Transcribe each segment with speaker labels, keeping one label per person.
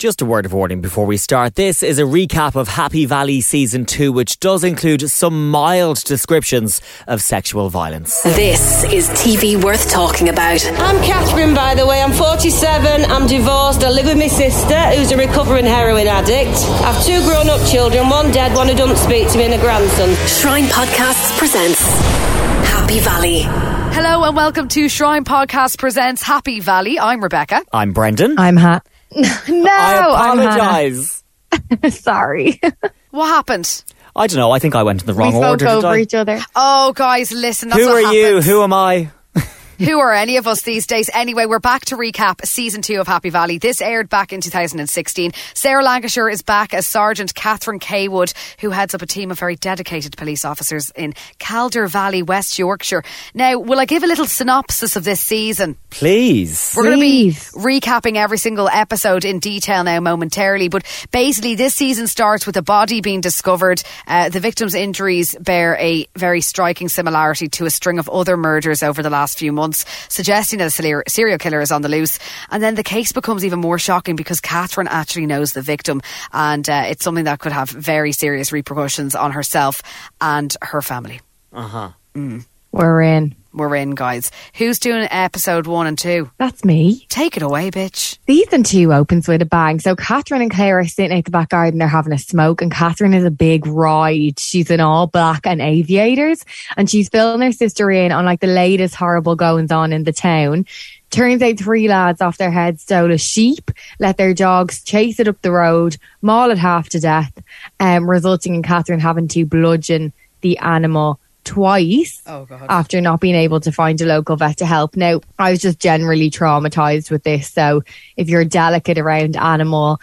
Speaker 1: Just a word of warning before we start. This is a recap of Happy Valley Season 2, which does include some mild descriptions of sexual violence.
Speaker 2: This is TV worth talking about.
Speaker 3: I'm Catherine, by the way. I'm 47. I'm divorced. I live with my sister, who's a recovering heroin addict. I've two grown up children one dead, one who doesn't speak to me, and a grandson.
Speaker 2: Shrine Podcasts presents Happy Valley.
Speaker 4: Hello and welcome to Shrine Podcast presents Happy Valley. I'm Rebecca.
Speaker 1: I'm Brendan.
Speaker 5: I'm Ha. no,
Speaker 1: I
Speaker 5: I'm
Speaker 1: apologise.
Speaker 5: Sorry.
Speaker 4: What happened?
Speaker 1: I don't know. I think I went in the wrong
Speaker 5: we spoke
Speaker 1: order. did
Speaker 5: over
Speaker 1: I?
Speaker 5: each other.
Speaker 4: Oh, guys, listen. That's
Speaker 1: Who
Speaker 4: what
Speaker 1: are you?
Speaker 4: happens.
Speaker 1: Who am I?
Speaker 4: Who are any of us these days? Anyway, we're back to recap season two of Happy Valley. This aired back in 2016. Sarah Lancashire is back as Sergeant Catherine Cawood, who heads up a team of very dedicated police officers in Calder Valley, West Yorkshire. Now, will I give a little synopsis of this season?
Speaker 1: Please.
Speaker 4: We're going to be recapping every single episode in detail now momentarily, but basically this season starts with a body being discovered. Uh, the victim's injuries bear a very striking similarity to a string of other murders over the last few months, suggesting that a serial- serial killer is on the loose. And then the case becomes even more shocking because Catherine actually knows the victim, and uh, it's something that could have very serious repercussions on herself and her family. Uh huh.
Speaker 5: We're in.
Speaker 4: We're in, guys. Who's doing episode one and two?
Speaker 5: That's me.
Speaker 4: Take it away, bitch.
Speaker 5: Season two opens with a bang. So Catherine and Claire are sitting out the back garden. They're having a smoke, and Catherine is a big ride. She's in all black and aviators, and she's filling her sister in on like the latest horrible goings on in the town. Turns out three lads off their heads stole a sheep, let their dogs chase it up the road, maul it half to death, um, resulting in Catherine having to bludgeon the animal twice
Speaker 4: Oh,
Speaker 5: after not being able to find a local vet to help. Now, I was just generally traumatized with this. So if you're delicate around animal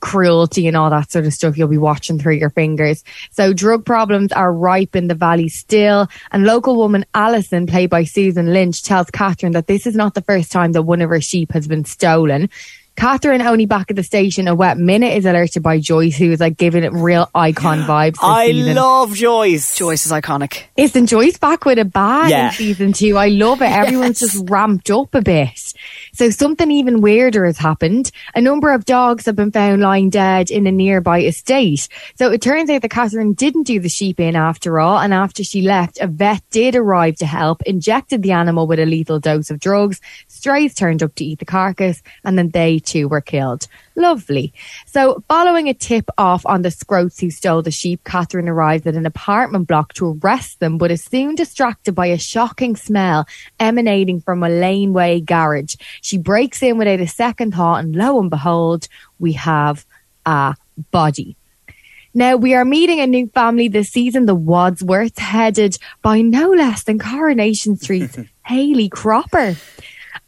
Speaker 5: cruelty and all that sort of stuff, you'll be watching through your fingers. So drug problems are ripe in the valley still. And local woman Alison, played by Susan Lynch, tells Catherine that this is not the first time that one of her sheep has been stolen. Catherine, only back at the station, a wet minute is alerted by Joyce, who is like giving it real icon vibes.
Speaker 1: I
Speaker 5: season.
Speaker 1: love Joyce.
Speaker 4: Joyce is iconic.
Speaker 5: Isn't Joyce back with a bag
Speaker 1: Yeah.
Speaker 5: in season two? I love it. Everyone's just ramped up a bit. So something even weirder has happened. A number of dogs have been found lying dead in a nearby estate. So it turns out that Catherine didn't do the sheep in after all. And after she left, a vet did arrive to help, injected the animal with a lethal dose of drugs. Strays turned up to eat the carcass and then they too were killed. Lovely. So following a tip off on the scroats who stole the sheep, Catherine arrived at an apartment block to arrest them, but is soon distracted by a shocking smell emanating from a laneway garage. She breaks in without a second thought and lo and behold, we have a body. Now we are meeting a new family this season, the Wadsworths, headed by no less than Coronation Street's Hayley Cropper.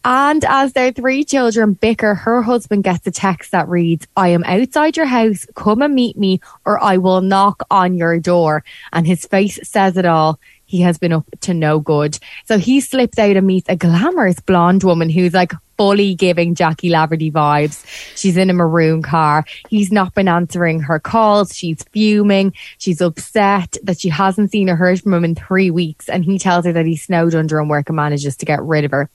Speaker 5: And as their three children bicker, her husband gets a text that reads, I am outside your house, come and meet me, or I will knock on your door. And his face says it all. He has been up to no good. So he slips out and meets a glamorous blonde woman who's like fully giving Jackie Laverty vibes. She's in a maroon car. He's not been answering her calls. She's fuming. She's upset that she hasn't seen or heard from him in three weeks. And he tells her that he snowed under and work and manages to get rid of her.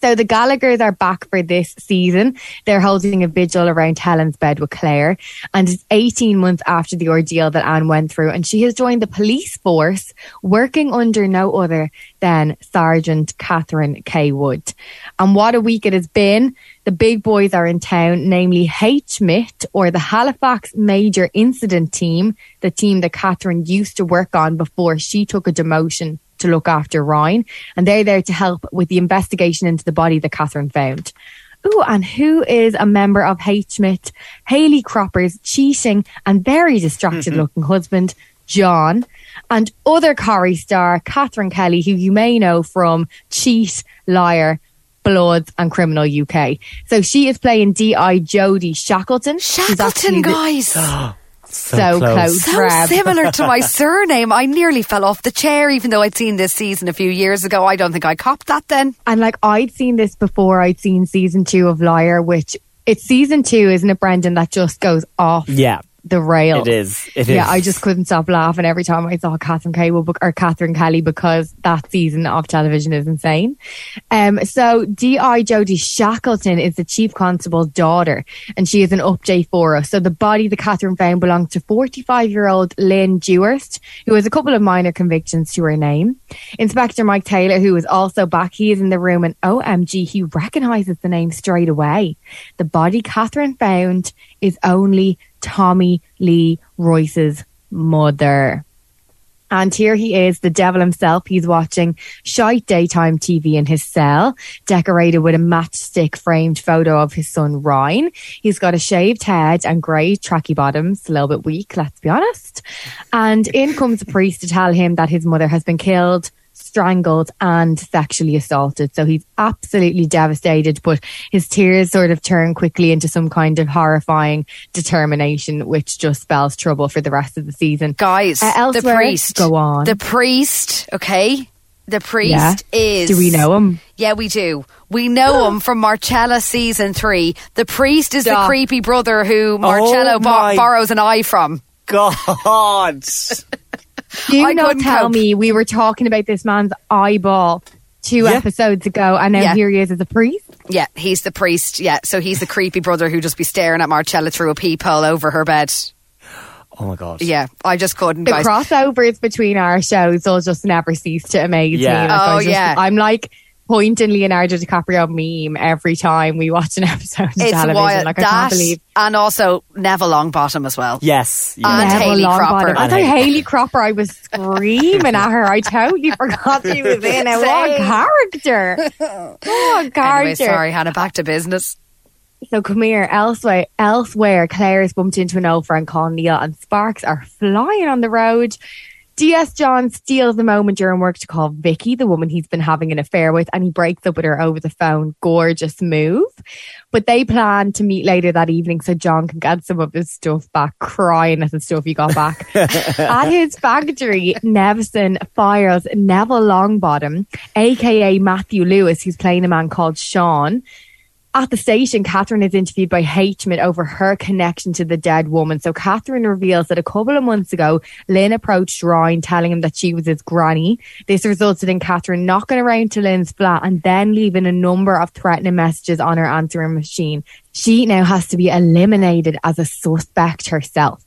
Speaker 5: So the Gallaghers are back for this season. They're holding a vigil around Helen's bed with Claire. And it's 18 months after the ordeal that Anne went through. And she has joined the police force working under no other than Sergeant Catherine Cawood. And what a week it has been. The big boys are in town, namely HMIT or the Halifax Major Incident Team, the team that Catherine used to work on before she took a demotion to look after Ryan, and they're there to help with the investigation into the body that Catherine found. Ooh, and who is a member of HMIT? Hayley Cropper's cheating and very distracted looking husband, John, and other Corrie star, Katherine Kelly, who you may know from Cheat, Liar, Bloods, and Criminal UK. So she is playing D.I. Jodie Shackleton. who's actually
Speaker 4: Shackleton,
Speaker 5: the-
Speaker 4: guys.
Speaker 5: So, close.
Speaker 4: So
Speaker 5: Reb.
Speaker 4: similar to my surname. I nearly fell off the chair, even though I'd seen this season a few years ago. I don't think I copped that then.
Speaker 5: And like I'd seen this before I'd seen season two of Liar, which it's season two, isn't it, Brendan, that just goes off
Speaker 1: Yeah,
Speaker 5: the rails.
Speaker 1: it is. It
Speaker 5: yeah,
Speaker 1: is.
Speaker 5: I just couldn't stop laughing every time I saw Catherine Cable or Katherine Kelly because that season of television is insane. Um, so D.I. Jodie Shackleton is the chief constable's daughter, and she is an update for us. So the body that Catherine found belonged to 45-year-old Lynn Dewhurst, who has a couple of minor convictions to her name. Inspector Mike Taylor, who is also back, he is in the room, and OMG, he recognises the name straight away. The body Catherine found is only Tommy Lee Royce's mother. And here he is, the devil himself. He's watching shite daytime TV in his cell, decorated with a matchstick framed photo of his son Ryan. He's got a shaved head and grey tracky bottoms, a little bit weak, let's be honest. And in comes a priest to tell him that his mother has been killed, strangled, and sexually assaulted. So he's absolutely devastated, but his tears sort of turn quickly into some kind of horrifying determination, which just spells trouble for the rest of the season.
Speaker 4: Guys,
Speaker 5: Uh,
Speaker 4: the priest.
Speaker 5: Go on.
Speaker 4: The priest, okay? The priest
Speaker 5: Yeah.
Speaker 4: is.
Speaker 5: Do we know him?
Speaker 4: Yeah, we do. We know him from Marcella season three. The priest is the creepy brother who Marcella
Speaker 1: Oh
Speaker 4: bo- borrows an eye from.
Speaker 1: God.
Speaker 5: Do
Speaker 4: I
Speaker 5: not tell
Speaker 4: cope.
Speaker 5: me we were talking about this man's eyeball two
Speaker 1: Yeah.
Speaker 5: episodes ago, and now
Speaker 4: Yeah.
Speaker 5: here he is as a priest.
Speaker 4: Yeah, he's the priest. Yeah, so he's the creepy brother who just be staring at Marcella through a peephole over her bed.
Speaker 1: Oh my God.
Speaker 4: Yeah, I just couldn't.
Speaker 5: The
Speaker 4: guys.
Speaker 5: crossovers between our shows will just never cease to amaze
Speaker 1: Yeah.
Speaker 5: me. Like, I
Speaker 4: Oh,
Speaker 5: just-
Speaker 4: yeah.
Speaker 5: I'm like pointing Leonardo DiCaprio meme every time we watch an episode of
Speaker 4: It's
Speaker 5: television.
Speaker 4: wild.
Speaker 5: Like I
Speaker 4: that
Speaker 5: can't believe.
Speaker 4: and also Neville Longbottom as well.
Speaker 1: Yes. yeah.
Speaker 4: And
Speaker 5: Neville
Speaker 4: Hayley
Speaker 5: Longbottom.
Speaker 4: Cropper.
Speaker 5: I thought
Speaker 1: Hayley
Speaker 5: Cropper. I was screaming at her. I totally forgot she was in it. What a character! What a character!
Speaker 4: Anyway, sorry, Hannah. Back to business.
Speaker 5: So come here. Elsewhere, elsewhere, Claire's bumped into an old friend called Neil, and sparks are flying on the road. DS John steals the moment during work to call Vicky, the woman he's been having an affair with, and he breaks up with her over the phone. Gorgeous move. But they plan to meet later that evening so John can get some of his stuff back, crying at the stuff he got back. at his factory, Nevison fires Neville Longbottom, aka Matthew Lewis, who's playing a man called Sean. At the station, Catherine is interviewed by Hmit over her connection to the dead woman. So Catherine reveals that a couple of months ago, Lynn approached Ryan telling him that she was his granny. This resulted in Catherine knocking around to Lynn's flat and then leaving a number of threatening messages on her answering machine. She now has to be eliminated as a suspect herself.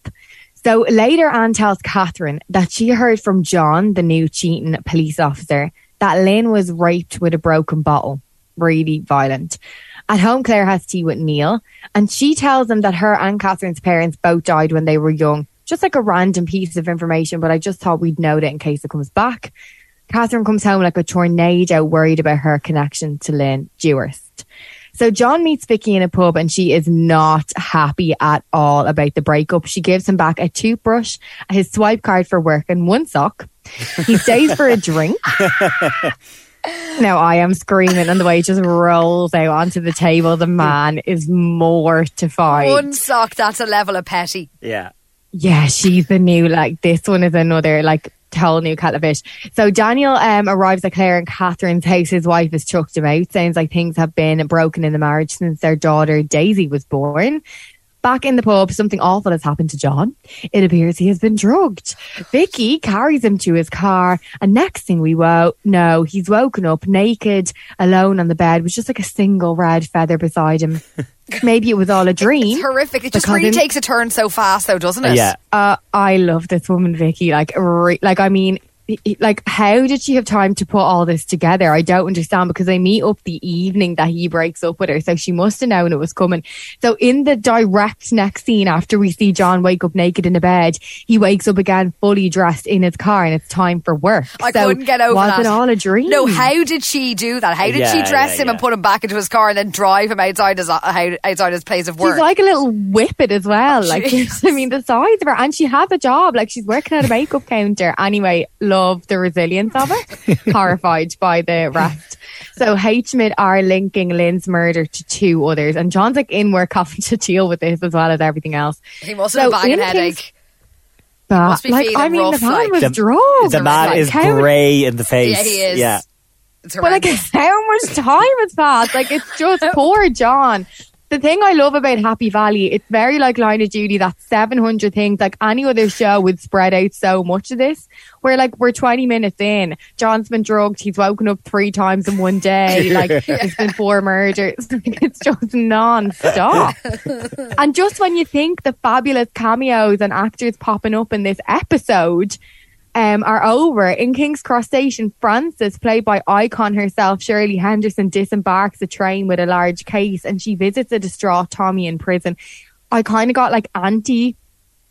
Speaker 5: So later, Anne tells Catherine that she heard from John, the new cheating police officer, that Lynn was raped with a broken bottle. Really violent. At home, Claire has tea with Neil, and she tells him that her and Catherine's parents both died when they were young. Just like a random piece of information, but I just thought we'd note it in case it comes back. Catherine comes home like a tornado, worried about her connection to Lynn Dewhurst. So John meets Vicky in a pub and she is not happy at all about the breakup. She gives him back a toothbrush, his swipe card for work and one sock. He stays for a drink. Now I am screaming and the way it just rolls out onto the table. The man is mortified.
Speaker 4: One sock, that's a level of petty.
Speaker 1: Yeah.
Speaker 5: Yeah, she's the new like this one is another like whole new kettle of fish. So Daniel um arrives at Claire and Catherine's house. His wife has chucked him out. Sounds like things have been broken in the marriage since their daughter Daisy was born. Back in the pub, something awful has happened to John. It appears he has been drugged. Vicky carries him to his car, and next thing we wo- know, he's woken up naked, alone on the bed, with just like a single red feather beside him. Maybe it was all a dream.
Speaker 4: It's horrific. It just really
Speaker 5: in-
Speaker 4: takes a turn so fast, though, doesn't it?
Speaker 1: Yeah.
Speaker 5: Uh, I love this woman, Vicky. Like, re- like I mean, i- i- like how did she have time to put all this together? I don't understand because they meet up the evening that he breaks up with her, so she must have known it was coming. So in the direct next scene, after we see John wake up naked in the bed, he wakes up again fully dressed in his car, and it's time for work.
Speaker 4: I
Speaker 5: So
Speaker 4: couldn't get over
Speaker 5: was
Speaker 4: that.
Speaker 5: it all a dream?
Speaker 4: No, how did she do that? How did
Speaker 1: Yeah,
Speaker 4: she dress
Speaker 1: yeah,
Speaker 4: him and put him back into his car and then drive him outside his uh, outside his place of work?
Speaker 5: She's like a little whippet as well. Like, I mean, the size of her, and she has a job. Like, she's working at a makeup counter. Anyway, love the resilience of it. Horrified by the rest. So, HMIT are linking Lynn's murder to two others, and John's like in work having to deal with this as well as everything else.
Speaker 4: he must
Speaker 5: So
Speaker 4: have a banging headache.
Speaker 5: King's- But,
Speaker 4: must be
Speaker 5: like, I mean,
Speaker 4: rough,
Speaker 5: the man
Speaker 4: like-
Speaker 5: was
Speaker 1: The-
Speaker 5: drugged.
Speaker 1: The man
Speaker 4: like,
Speaker 1: is
Speaker 5: how-
Speaker 1: grey in the face.
Speaker 4: yeah, he is.
Speaker 1: Yeah.
Speaker 4: It's
Speaker 5: But like, how much time has passed? Like, it's just poor John. The thing I love about Happy Valley, it's very like Line of Duty, that 700 things, like any other show would spread out so much of this. Where like, we're 20 minutes in, John's been drugged, he's woken up three times in one day, like, there's been four murders. it's just non-stop. and just when you think the fabulous cameos and actors popping up in this episode, um, are over. In King's Cross Station, Frances, played by icon herself, Shirley Henderson, disembarks the train with a large case and she visits a distraught Tommy in prison. I kind of got like anti,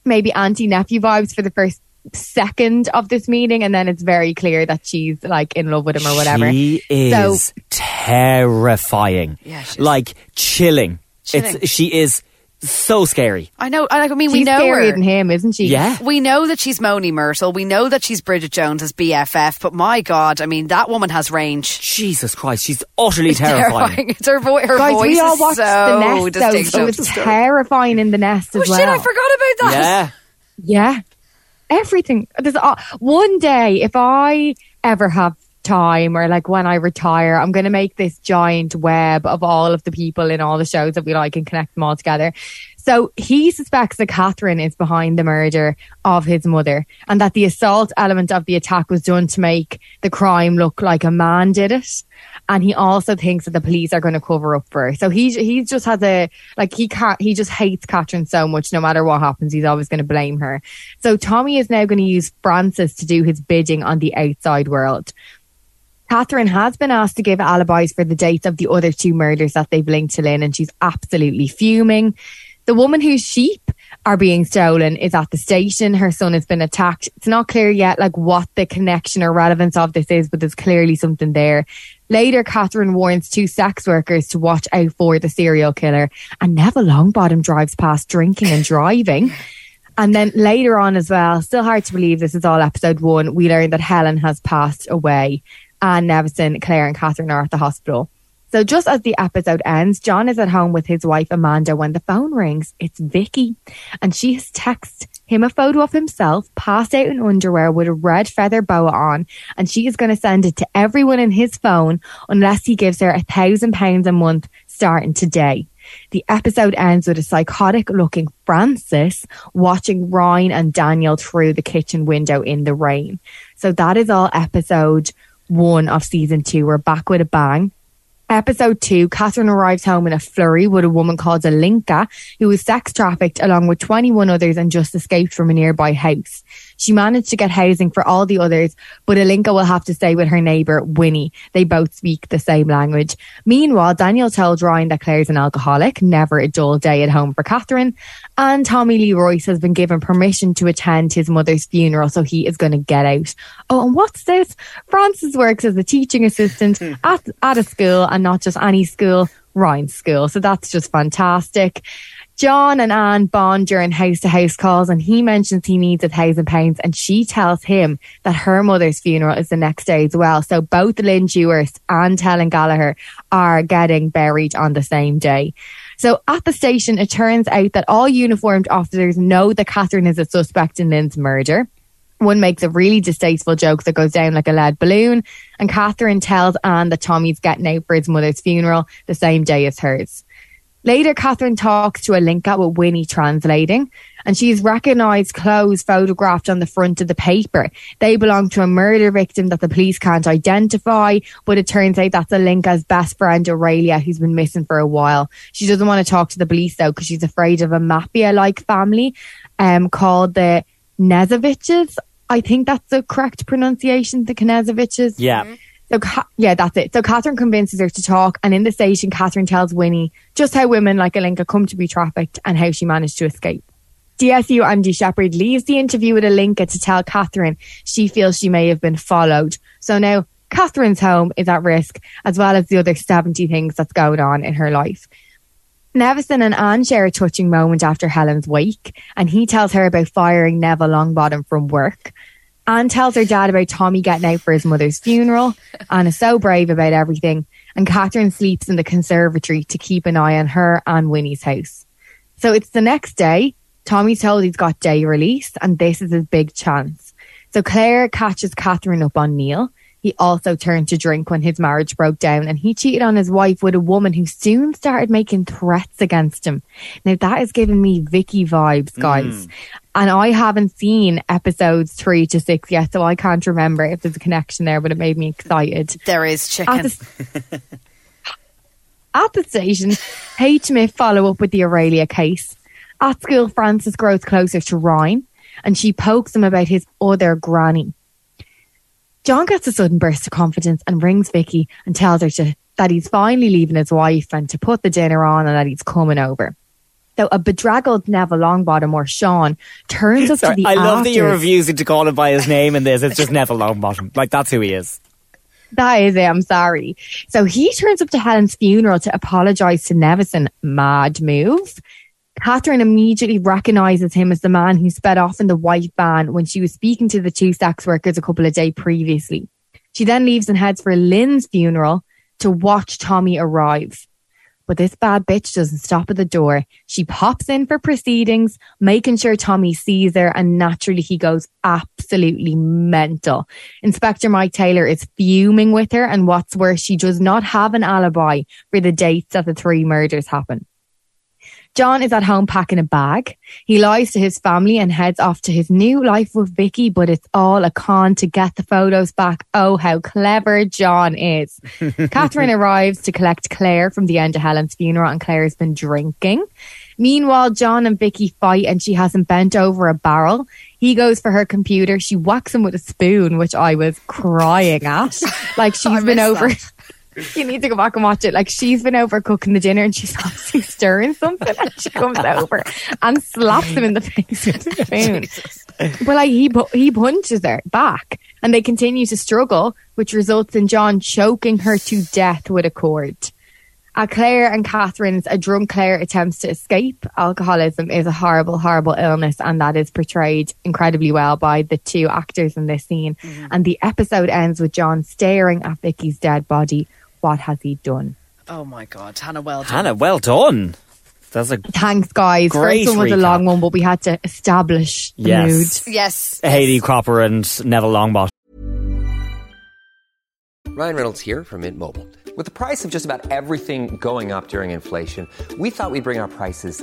Speaker 5: maybe anti nephew vibes for the first second of this meeting, and then it's very clear that she's like in love with him or whatever.
Speaker 1: She is so, terrifying.
Speaker 4: Yeah, she's-
Speaker 1: like chilling.
Speaker 4: Chilling.
Speaker 1: It's she is so scary.
Speaker 4: I know. I I mean, we
Speaker 5: She's
Speaker 4: know
Speaker 5: scarier
Speaker 4: her.
Speaker 5: than him, isn't she?
Speaker 1: Yeah.
Speaker 4: We know that she's Moaning Myrtle. We know that she's Bridget Jones's BFF. But my God, I mean, that woman has range.
Speaker 1: Jesus Christ, she's utterly terrifying.
Speaker 4: It's her, vo- her
Speaker 5: Guys,
Speaker 4: voice
Speaker 5: we all watched
Speaker 4: so
Speaker 5: the nest, though,
Speaker 4: distinctive.
Speaker 5: so it's terrifying in the nest
Speaker 4: oh
Speaker 5: well.
Speaker 4: shit! I forgot about that.
Speaker 1: Yeah.
Speaker 5: Yeah. Everything. There's uh, one day, if I ever have time or like when I retire, I'm going to make this giant web of all of the people in all the shows that we like and connect them all together. So he suspects that Catherine is behind the murder of his mother and that the assault element of the attack was done to make the crime look like a man did it. And he also thinks that the police are going to cover up for her. So he he just has a like he can't he just hates Catherine so much. No matter what happens, he's always going to blame her. So Tommy is now going to use Frances to do his bidding on the outside world. Catherine has been asked to give alibis for the dates of the other two murders that they've linked to Lynn, and she's absolutely fuming. The woman whose sheep are being stolen is at the station. Her son has been attacked. It's not clear yet, like what the connection or relevance of this is, but there's clearly something there. Later, Catherine warns two sex workers to watch out for the serial killer, and Neville Longbottom drives past drinking and driving. And then later on as well, still hard to believe this is all episode one, we learn that Helen has passed away and Nevison, Claire and Catherine are at the hospital. So just as the episode ends, John is at home with his wife Amanda when the phone rings. It's Vicky and she has texted him a photo of himself passed out in underwear with a red feather boa on and she is going to send it to everyone in his phone unless he gives her a thousand pounds a month starting today. The episode ends with a psychotic looking Frances watching Ryan and Daniel through the kitchen window in the rain. So that is all episode one of season two. We're back with a bang. Episode two, Catherine arrives home in a flurry with a woman called Alinka, who was sex trafficked along with 21 others and just escaped from a nearby house. She managed to get housing for all the others, but Alinka will have to stay with her neighbour, Winnie. They both speak the same language. Meanwhile, Daniel told Ryan that Claire's an alcoholic, never a dull day at home for Catherine, and Tommy Lee Royce has been given permission to attend his mother's funeral, so he is going to get out. Oh, and what's this? Frances works as a teaching assistant hmm. at, at a school and not just any school, Ryan's school. So that's just fantastic. John and Anne bond during house to house calls and he mentions he needs a thousand pounds and she tells him that her mother's funeral is the next day as well. So both Lynn Dewhurst and Helen Gallagher are getting buried on the same day. So at the station, it turns out that all uniformed officers know that Catherine is a suspect in Lynn's murder. One makes a really distasteful joke that goes down like a lead balloon, and Catherine tells Anne that Tommy's getting out for his mother's funeral the same day as hers. Later, Catherine talks to Alinka with Winnie translating, and she's recognised clothes photographed on the front of the paper. They belong to a murder victim that the police can't identify, but it turns out that's Alinka's best friend, Aurelia, who's been missing for a while. She doesn't want to talk to the police though, because she's afraid of a mafia-like family um, called the Nezoviches. I think that's the correct pronunciation, the Knezoviches.
Speaker 1: Yeah.
Speaker 5: So yeah, that's it. So Catherine convinces her to talk, and in the station, Catherine tells Winnie just how women like Alinka come to be trafficked and how she managed to escape. DSU Andy Shepherd leaves the interview with Alinka to tell Catherine she feels she may have been followed. So now Catherine's home is at risk, as well as the other 70 things that's going on in her life. Nevison and Anne share a touching moment after Helen's wake, and he tells her about firing Neville Longbottom from work. Anne tells her dad about Tommy getting out for his mother's funeral. Anne is so brave about everything. And Catherine sleeps in the conservatory to keep an eye on her and Winnie's house. So it's the next day. Tommy's told he's got day release and this is his big chance. So Claire catches Catherine up on Neil. He also turned to drink when his marriage broke down and he cheated on his wife with a woman who soon started making threats against him. Now that is giving me Vicky vibes, guys. Mm. And I haven't seen episodes three to six yet, so I can't remember if there's a connection there, but it made me excited.
Speaker 4: There is chicken.
Speaker 5: At the, at the station, HMIT follow up with the Aurelia case. At school, Frances grows closer to Ryan and she pokes him about his other granny. John gets a sudden burst of confidence and rings Vicky and tells her to, that he's finally leaving his wife and to put the dinner on and that he's coming over. So a bedraggled Neville Longbottom or Sean turns up
Speaker 1: Sorry,
Speaker 5: to the
Speaker 1: I love that you're refusing to call him by his name in this. It's just Neville Longbottom. Like, that's who he is.
Speaker 5: That is it. I'm sorry. So he turns up to Helen's funeral to apologise to Nevison. Mad move. Catherine immediately recognises him as the man who sped off in the white van when she was speaking to the two sex workers a couple of days previously. She then leaves and heads for Lynn's funeral to watch Tommy arrive. But this bad bitch doesn't stop at the door. She pops in for proceedings, making sure Tommy sees her, and naturally he goes absolutely mental. Inspector Mike Taylor is fuming with her, and what's worse, she does not have an alibi for the dates that the three murders happened. John is at home packing a bag. He lies to his family and heads off to his new life with Vicky, but it's all a con to get the photos back. Oh, how clever John is. Catherine arrives to collect Claire from the end of Helen's funeral and Claire's been drinking. Meanwhile, John and Vicky fight and she hasn't bent over a barrel. He goes for her computer. She whacks him with a spoon, which I was crying at. Like she's been over. You need to go back and watch it. Like she's been over cooking the dinner and she's obviously stirring something and she comes over and slaps him in the face with a spoon. But like he he punches her back and they continue to struggle, which results in John choking her to death with a cord. At Claire and Catherine's, a drunk Claire attempts to escape. Alcoholism is a horrible, horrible illness, and that is portrayed incredibly well by the two actors in this scene. Mm-hmm. And the episode ends with John staring at Vicky's dead body what has he done?
Speaker 4: Oh my God, Hannah, well done.
Speaker 1: Hannah, well done. That's a
Speaker 5: thanks, guys.
Speaker 1: Great
Speaker 5: First one was
Speaker 1: recap.
Speaker 5: a long one, but we had to establish the
Speaker 1: Yes.
Speaker 5: mood.
Speaker 4: Yes.
Speaker 1: Hayley Cropper and Neville Longbottom.
Speaker 6: Ryan Reynolds here from Mint Mobile. With the price of just about everything going up during inflation, we thought we'd bring our prices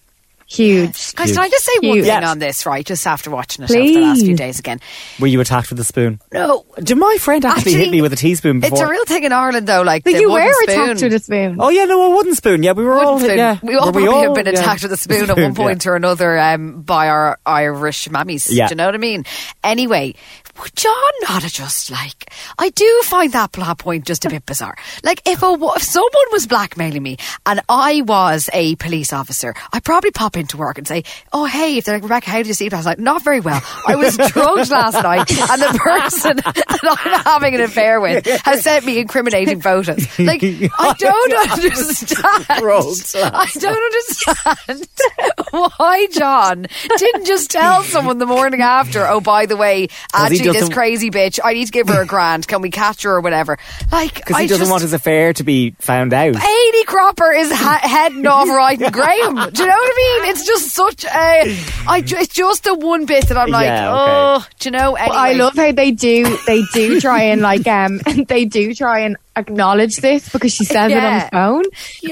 Speaker 5: Huge.
Speaker 4: Guys, can I just say one thing
Speaker 1: Yes.
Speaker 4: on this, right? Just after watching it over the last few days again.
Speaker 1: Were you attacked with a spoon?
Speaker 4: No.
Speaker 1: Did my friend actually, hit me with a teaspoon before?
Speaker 4: It's a real thing in Ireland, though. Like,
Speaker 5: Like
Speaker 4: the
Speaker 5: you
Speaker 4: wooden
Speaker 5: were
Speaker 4: spoon.
Speaker 5: attacked with a spoon.
Speaker 1: Oh yeah, no, a wooden spoon. Yeah, we were all.
Speaker 4: Spoon.
Speaker 1: Yeah,
Speaker 4: we all
Speaker 1: Were
Speaker 4: probably have
Speaker 1: all-
Speaker 4: been
Speaker 1: yeah.
Speaker 4: attacked with a spoon at one point or another um, by our Irish mammies.
Speaker 1: Yeah.
Speaker 4: Do you know what I mean? Anyway, would John not have just like I do find that plot point just a bit bizarre. Like if a if someone was blackmailing me and I was a police officer, I'd probably pop into work and say, "Oh hey," if they're like Rebecca, how did you sleep last night? Not very well. I was drugged last night, and the person that I'm having an affair with has sent me incriminating photos. Like I don't understand. I don't understand why John didn't just tell someone the morning after, oh, by the way, actually, this crazy bitch, I need to give her a grand. Can we catch her or whatever? Like,
Speaker 1: Because
Speaker 4: I
Speaker 1: he doesn't
Speaker 4: just,
Speaker 1: want his affair to be found out.
Speaker 4: Amy Cropper is ha- heading off right Graham. Do you know what I mean? It's just such a. I, it's just the one bit that I'm like,
Speaker 1: Yeah, okay.
Speaker 4: oh, do you know? Anyway.
Speaker 5: I love how they do they do try and like um they do try and acknowledge this because she says it on the phone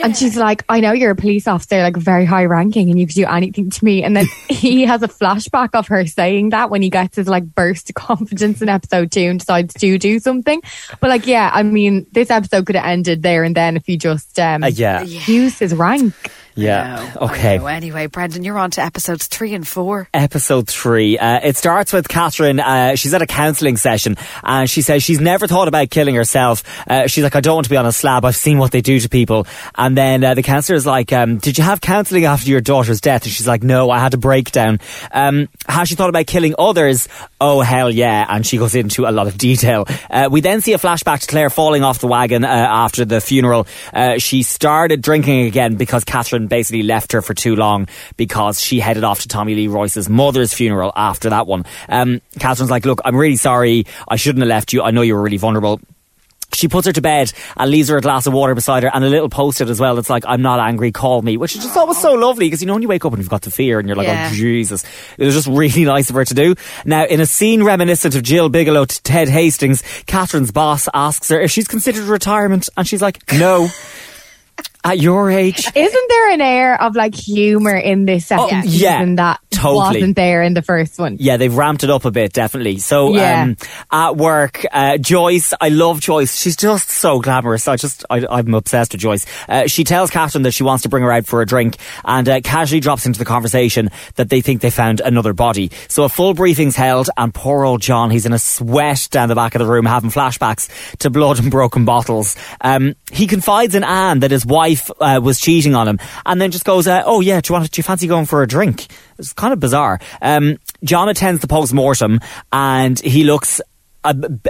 Speaker 5: and she's like I know you're a police officer like very high ranking and you could do anything to me and then he has a flashback of her saying that when he gets his like burst of confidence in episode two and decides to do something but like yeah I mean this episode could have ended there and then if he just um
Speaker 1: Uh, yeah.
Speaker 5: used his rank
Speaker 1: Yeah.
Speaker 4: I
Speaker 1: Okay.
Speaker 4: know. Anyway, Brendan, you're on to episodes three and four.
Speaker 1: Episode three. Uh, it starts with Catherine. Uh, she's at a counselling session and she says she's never thought about killing herself. Uh, she's like, I don't want to be on a slab. I've seen what they do to people. And then uh, the counsellor is like, um, Did you have counselling after your daughter's death? And she's like, No, I had a breakdown. Um, has she thought about killing others? Oh, hell yeah. And she goes into a lot of detail. Uh, we then see a flashback to Claire falling off the wagon uh, after the funeral. Uh, she started drinking again because Catherine basically left her for too long because she headed off to Tommy Lee Royce's mother's funeral after that one. Um, Catherine's like, look, I'm really sorry. I shouldn't have left you. I know you were really vulnerable. She puts her to bed and leaves her a glass of water beside her and a little post-it as well. It's like, I'm not angry, call me, which is just always so lovely because you know when you wake up and you've got the fear and you're like,
Speaker 4: Yeah.
Speaker 1: oh Jesus. It was just really nice of her to do. Now, in a scene reminiscent of Gill Biggeloe to Ted Hastings, Catherine's boss asks her if she's considered retirement and she's like, no. At your age,
Speaker 5: Isn't there an air of like humor in this second
Speaker 1: Oh, yeah,
Speaker 5: season that
Speaker 1: totally.
Speaker 5: wasn't there in the first one?
Speaker 1: Yeah, they've ramped it up a bit, definitely. So,
Speaker 5: Yeah.
Speaker 1: um, at work, uh, Joyce, I love Joyce. She's just so glamorous. I just, I, I'm obsessed with Joyce. Uh, she tells Catherine that she wants to bring her out for a drink and uh, casually drops into the conversation that they think they found another body. So a full briefing's held and poor old John, he's in a sweat down the back of the room having flashbacks to blood and broken bottles. Um, he confides in Anne that his wife uh, was cheating on him and then just goes, uh, oh yeah, do you want, do you fancy going for a drink? It's kind of bizarre. Um, John attends the post-mortem and he looks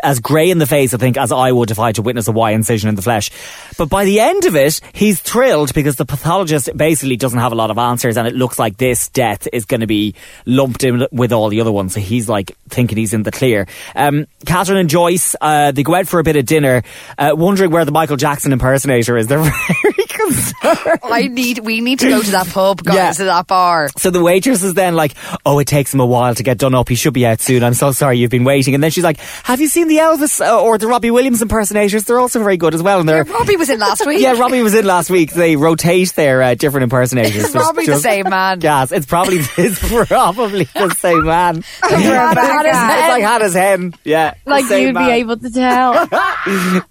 Speaker 1: as grey in the face, I think, as I would if I had to witness a Y incision in the flesh. But by the end of it, he's thrilled because the pathologist basically doesn't have a lot of answers and it looks like this death is going to be lumped in with all the other ones. So he's like thinking he's in the clear. Um, Catherine and Joyce, uh, they go out for a bit of dinner, uh, wondering where the Michael Jackson impersonator is. They're very concerned.
Speaker 4: I need. We need to go to that pub, guys,
Speaker 1: Yeah.
Speaker 4: to that bar.
Speaker 1: So the waitress is then like, "Oh, it takes him a while to get done up. He should be out soon. I'm so sorry you've been waiting." And then she's like, "Have you seen the Elvis uh, or the Robbie Williams impersonators? They're also very good as well." And they're
Speaker 4: Robbie was in last week.
Speaker 1: yeah, Robbie was in last week. They rotate their uh, different impersonators.
Speaker 4: It's probably the same man.
Speaker 1: Gas. It's probably it's probably the same man. It's like Hannah's hen. Yeah,
Speaker 5: Like you'd
Speaker 1: man.
Speaker 5: be able to tell.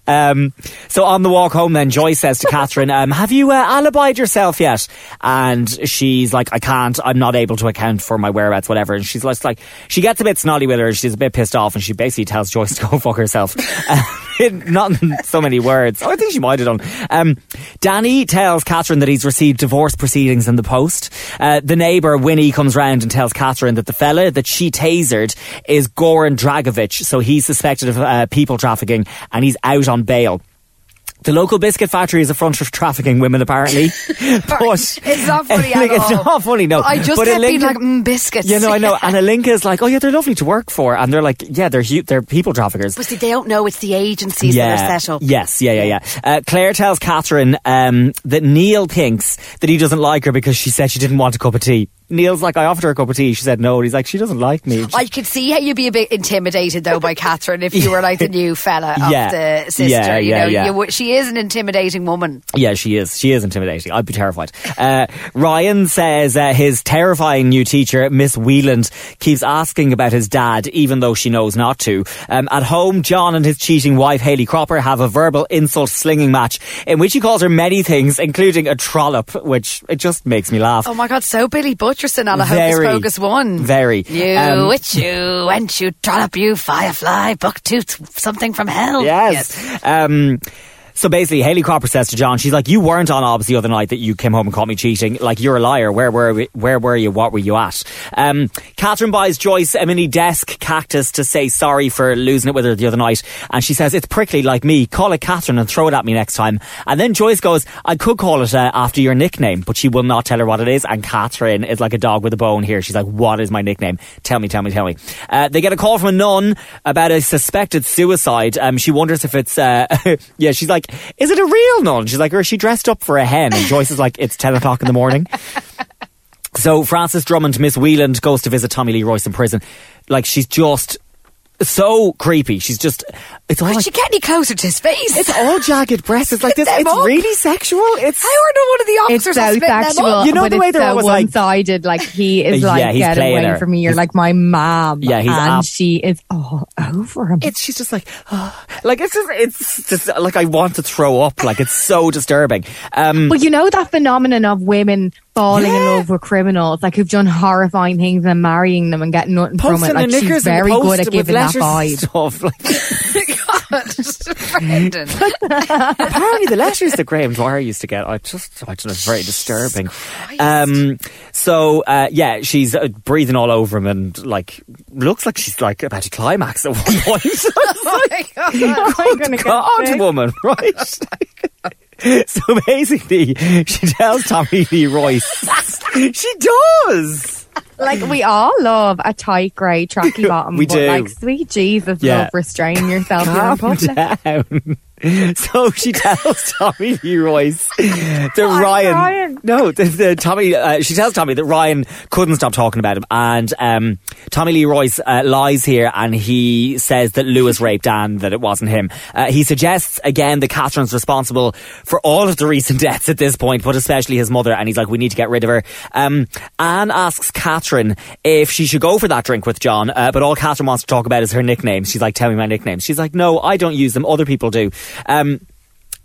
Speaker 1: Um, so on the walk home, then Joyce says to Catherine, um, "Have you uh, alibied yourself yet?" And she's like, "I can't. I'm not able to account for my whereabouts, whatever." And she's just like, she gets a bit snotty with her. She's a bit pissed off, and she basically tells Joyce to go fuck herself. In- not in so many words. Oh, I think she might have done. Um, Danny tells Catherine that he's received divorce proceedings in the post. Uh, the neighbour Winnie comes round and tells Catherine that the fella that she tasered is Goran Dragovic, so he's suspected of uh, people trafficking and he's out on bail. The local biscuit factory is a front for trafficking women, apparently. but
Speaker 4: it's not funny at
Speaker 1: it's
Speaker 4: all.
Speaker 1: not funny, no.
Speaker 4: I just
Speaker 1: But
Speaker 4: kept being like, mm, biscuits.
Speaker 1: You know, I know. And Alinka is like, oh yeah, they're lovely to work for, and they're like, yeah, they're hu- they're people traffickers.
Speaker 4: But see, they don't know it's the agencies that are set up.
Speaker 1: Yes, yeah, yeah, yeah. Uh, Claire tells Catherine um, that Neil thinks that he doesn't like her because she said she didn't want a cup of tea. Neil's like, I offered her a cup of tea. She said no. And he's like, she doesn't like me.
Speaker 4: I could see how you'd be a bit intimidated though by Catherine if you were like the new fella of
Speaker 1: Yeah.
Speaker 4: the sister.
Speaker 1: Yeah,
Speaker 4: you
Speaker 1: yeah,
Speaker 4: know,
Speaker 1: yeah.
Speaker 4: You she is an intimidating woman.
Speaker 1: Yeah, she is. She is intimidating. I'd be terrified. Uh, Ryan says uh, his terrifying new teacher, Miss Wheeland, keeps asking about his dad, even though she knows not to. Um, at home, John and his cheating wife, Hayley Cropper, have a verbal insult slinging match in which he calls her many things, including a trollop, which it just makes me laugh.
Speaker 4: Oh my God, so Billy Butcherson on a Hocus
Speaker 1: Very,
Speaker 4: Pocus one.
Speaker 1: very.
Speaker 4: You
Speaker 1: Um,
Speaker 4: witch, you wench, you trollop, you firefly, bucktooth, something from hell.
Speaker 1: Yes. Um, so basically, Hayley Cropper says to John, she's like, "You weren't on obs the other night that you came home and caught me cheating. Like you're a liar. Where were we, where were you? What were you at?" Um, Catherine buys Joyce a mini desk cactus to say sorry for losing it with her the other night, and she says it's prickly like me. Call it Catherine and throw it at me next time. And then Joyce goes, "I could call it uh, after your nickname, but she will not tell her what it is." And Catherine is like a dog with a bone here. She's like, "What is my nickname? Tell me, tell me, tell me." Uh, they get a call from a nun about a suspected suicide. Um, she wonders if it's, uh, yeah, she's like, is it a real nun? She's like, or is she dressed up for a hen? And Joyce is like, it's 10 o'clock in the morning. so Frances Drummond, Miss Wheeland, goes to visit Tommy Lee Royce in prison. Like, she's just so creepy. She's just, it's all
Speaker 4: Would
Speaker 1: like,
Speaker 4: she get any closer to his face?
Speaker 1: it's all jagged breasts. It's like this. It's
Speaker 4: up.
Speaker 1: really sexual. It's,
Speaker 4: How are no one of the
Speaker 5: It's
Speaker 4: officers
Speaker 5: so
Speaker 4: has
Speaker 5: sexual.
Speaker 1: You know
Speaker 5: but
Speaker 1: the way
Speaker 5: it's
Speaker 1: they're
Speaker 5: so
Speaker 1: always like-
Speaker 5: one-sided. Like he is
Speaker 1: Yeah,
Speaker 5: like,
Speaker 1: he's
Speaker 5: get
Speaker 1: playing
Speaker 5: away
Speaker 1: her.
Speaker 5: from me. You're
Speaker 1: He's-
Speaker 5: like my mom.
Speaker 1: Yeah, he's
Speaker 5: and
Speaker 1: ab-
Speaker 5: she is all over him.
Speaker 1: it's she's just like like it's just it's just like I want to throw up like it's so disturbing um
Speaker 5: But you know that phenomenon of women falling in love with criminals, like who've done horrifying things and marrying them and getting nothing from it. Like
Speaker 1: the knickers
Speaker 5: she's very good at giving that
Speaker 1: letters and
Speaker 5: vibe.
Speaker 1: stuff. Like,
Speaker 4: Brendan.
Speaker 1: apparently the letters that Graham Dwyer used to get I just I don't know it's very disturbing um so uh, yeah she's uh, breathing all over him and like looks like she's like about to climax at one point
Speaker 4: oh my God.
Speaker 5: I'm gonna get
Speaker 1: God
Speaker 5: sick.
Speaker 1: woman right so basically she tells Tommy Lee Royce she does
Speaker 5: Like we all love a tight grey tracky bottom.
Speaker 1: We
Speaker 5: but
Speaker 1: do.
Speaker 5: Like sweet Jesus,
Speaker 1: Yeah.
Speaker 5: love restrain yourself in
Speaker 1: Calm
Speaker 5: public.
Speaker 1: down. So she tells Tommy Lee Royce that Ryan.
Speaker 5: crying.
Speaker 1: No, the, the Tommy. Uh, she tells Tommy that Ryan couldn't stop talking about him, and um, Tommy Lee Royce uh, lies here, and he says that Lewis raped Anne, that it wasn't him. Uh, he suggests again that Catherine's responsible for all of the recent deaths at this point, but especially his mother, and he's like, we need to get rid of her. Um, Anne asks Catherine if she should go for that drink with John, uh, but all Catherine wants to talk about is her nicknames. She's like, tell me my nicknames. She's like, no, I don't use them. Other people do. Um,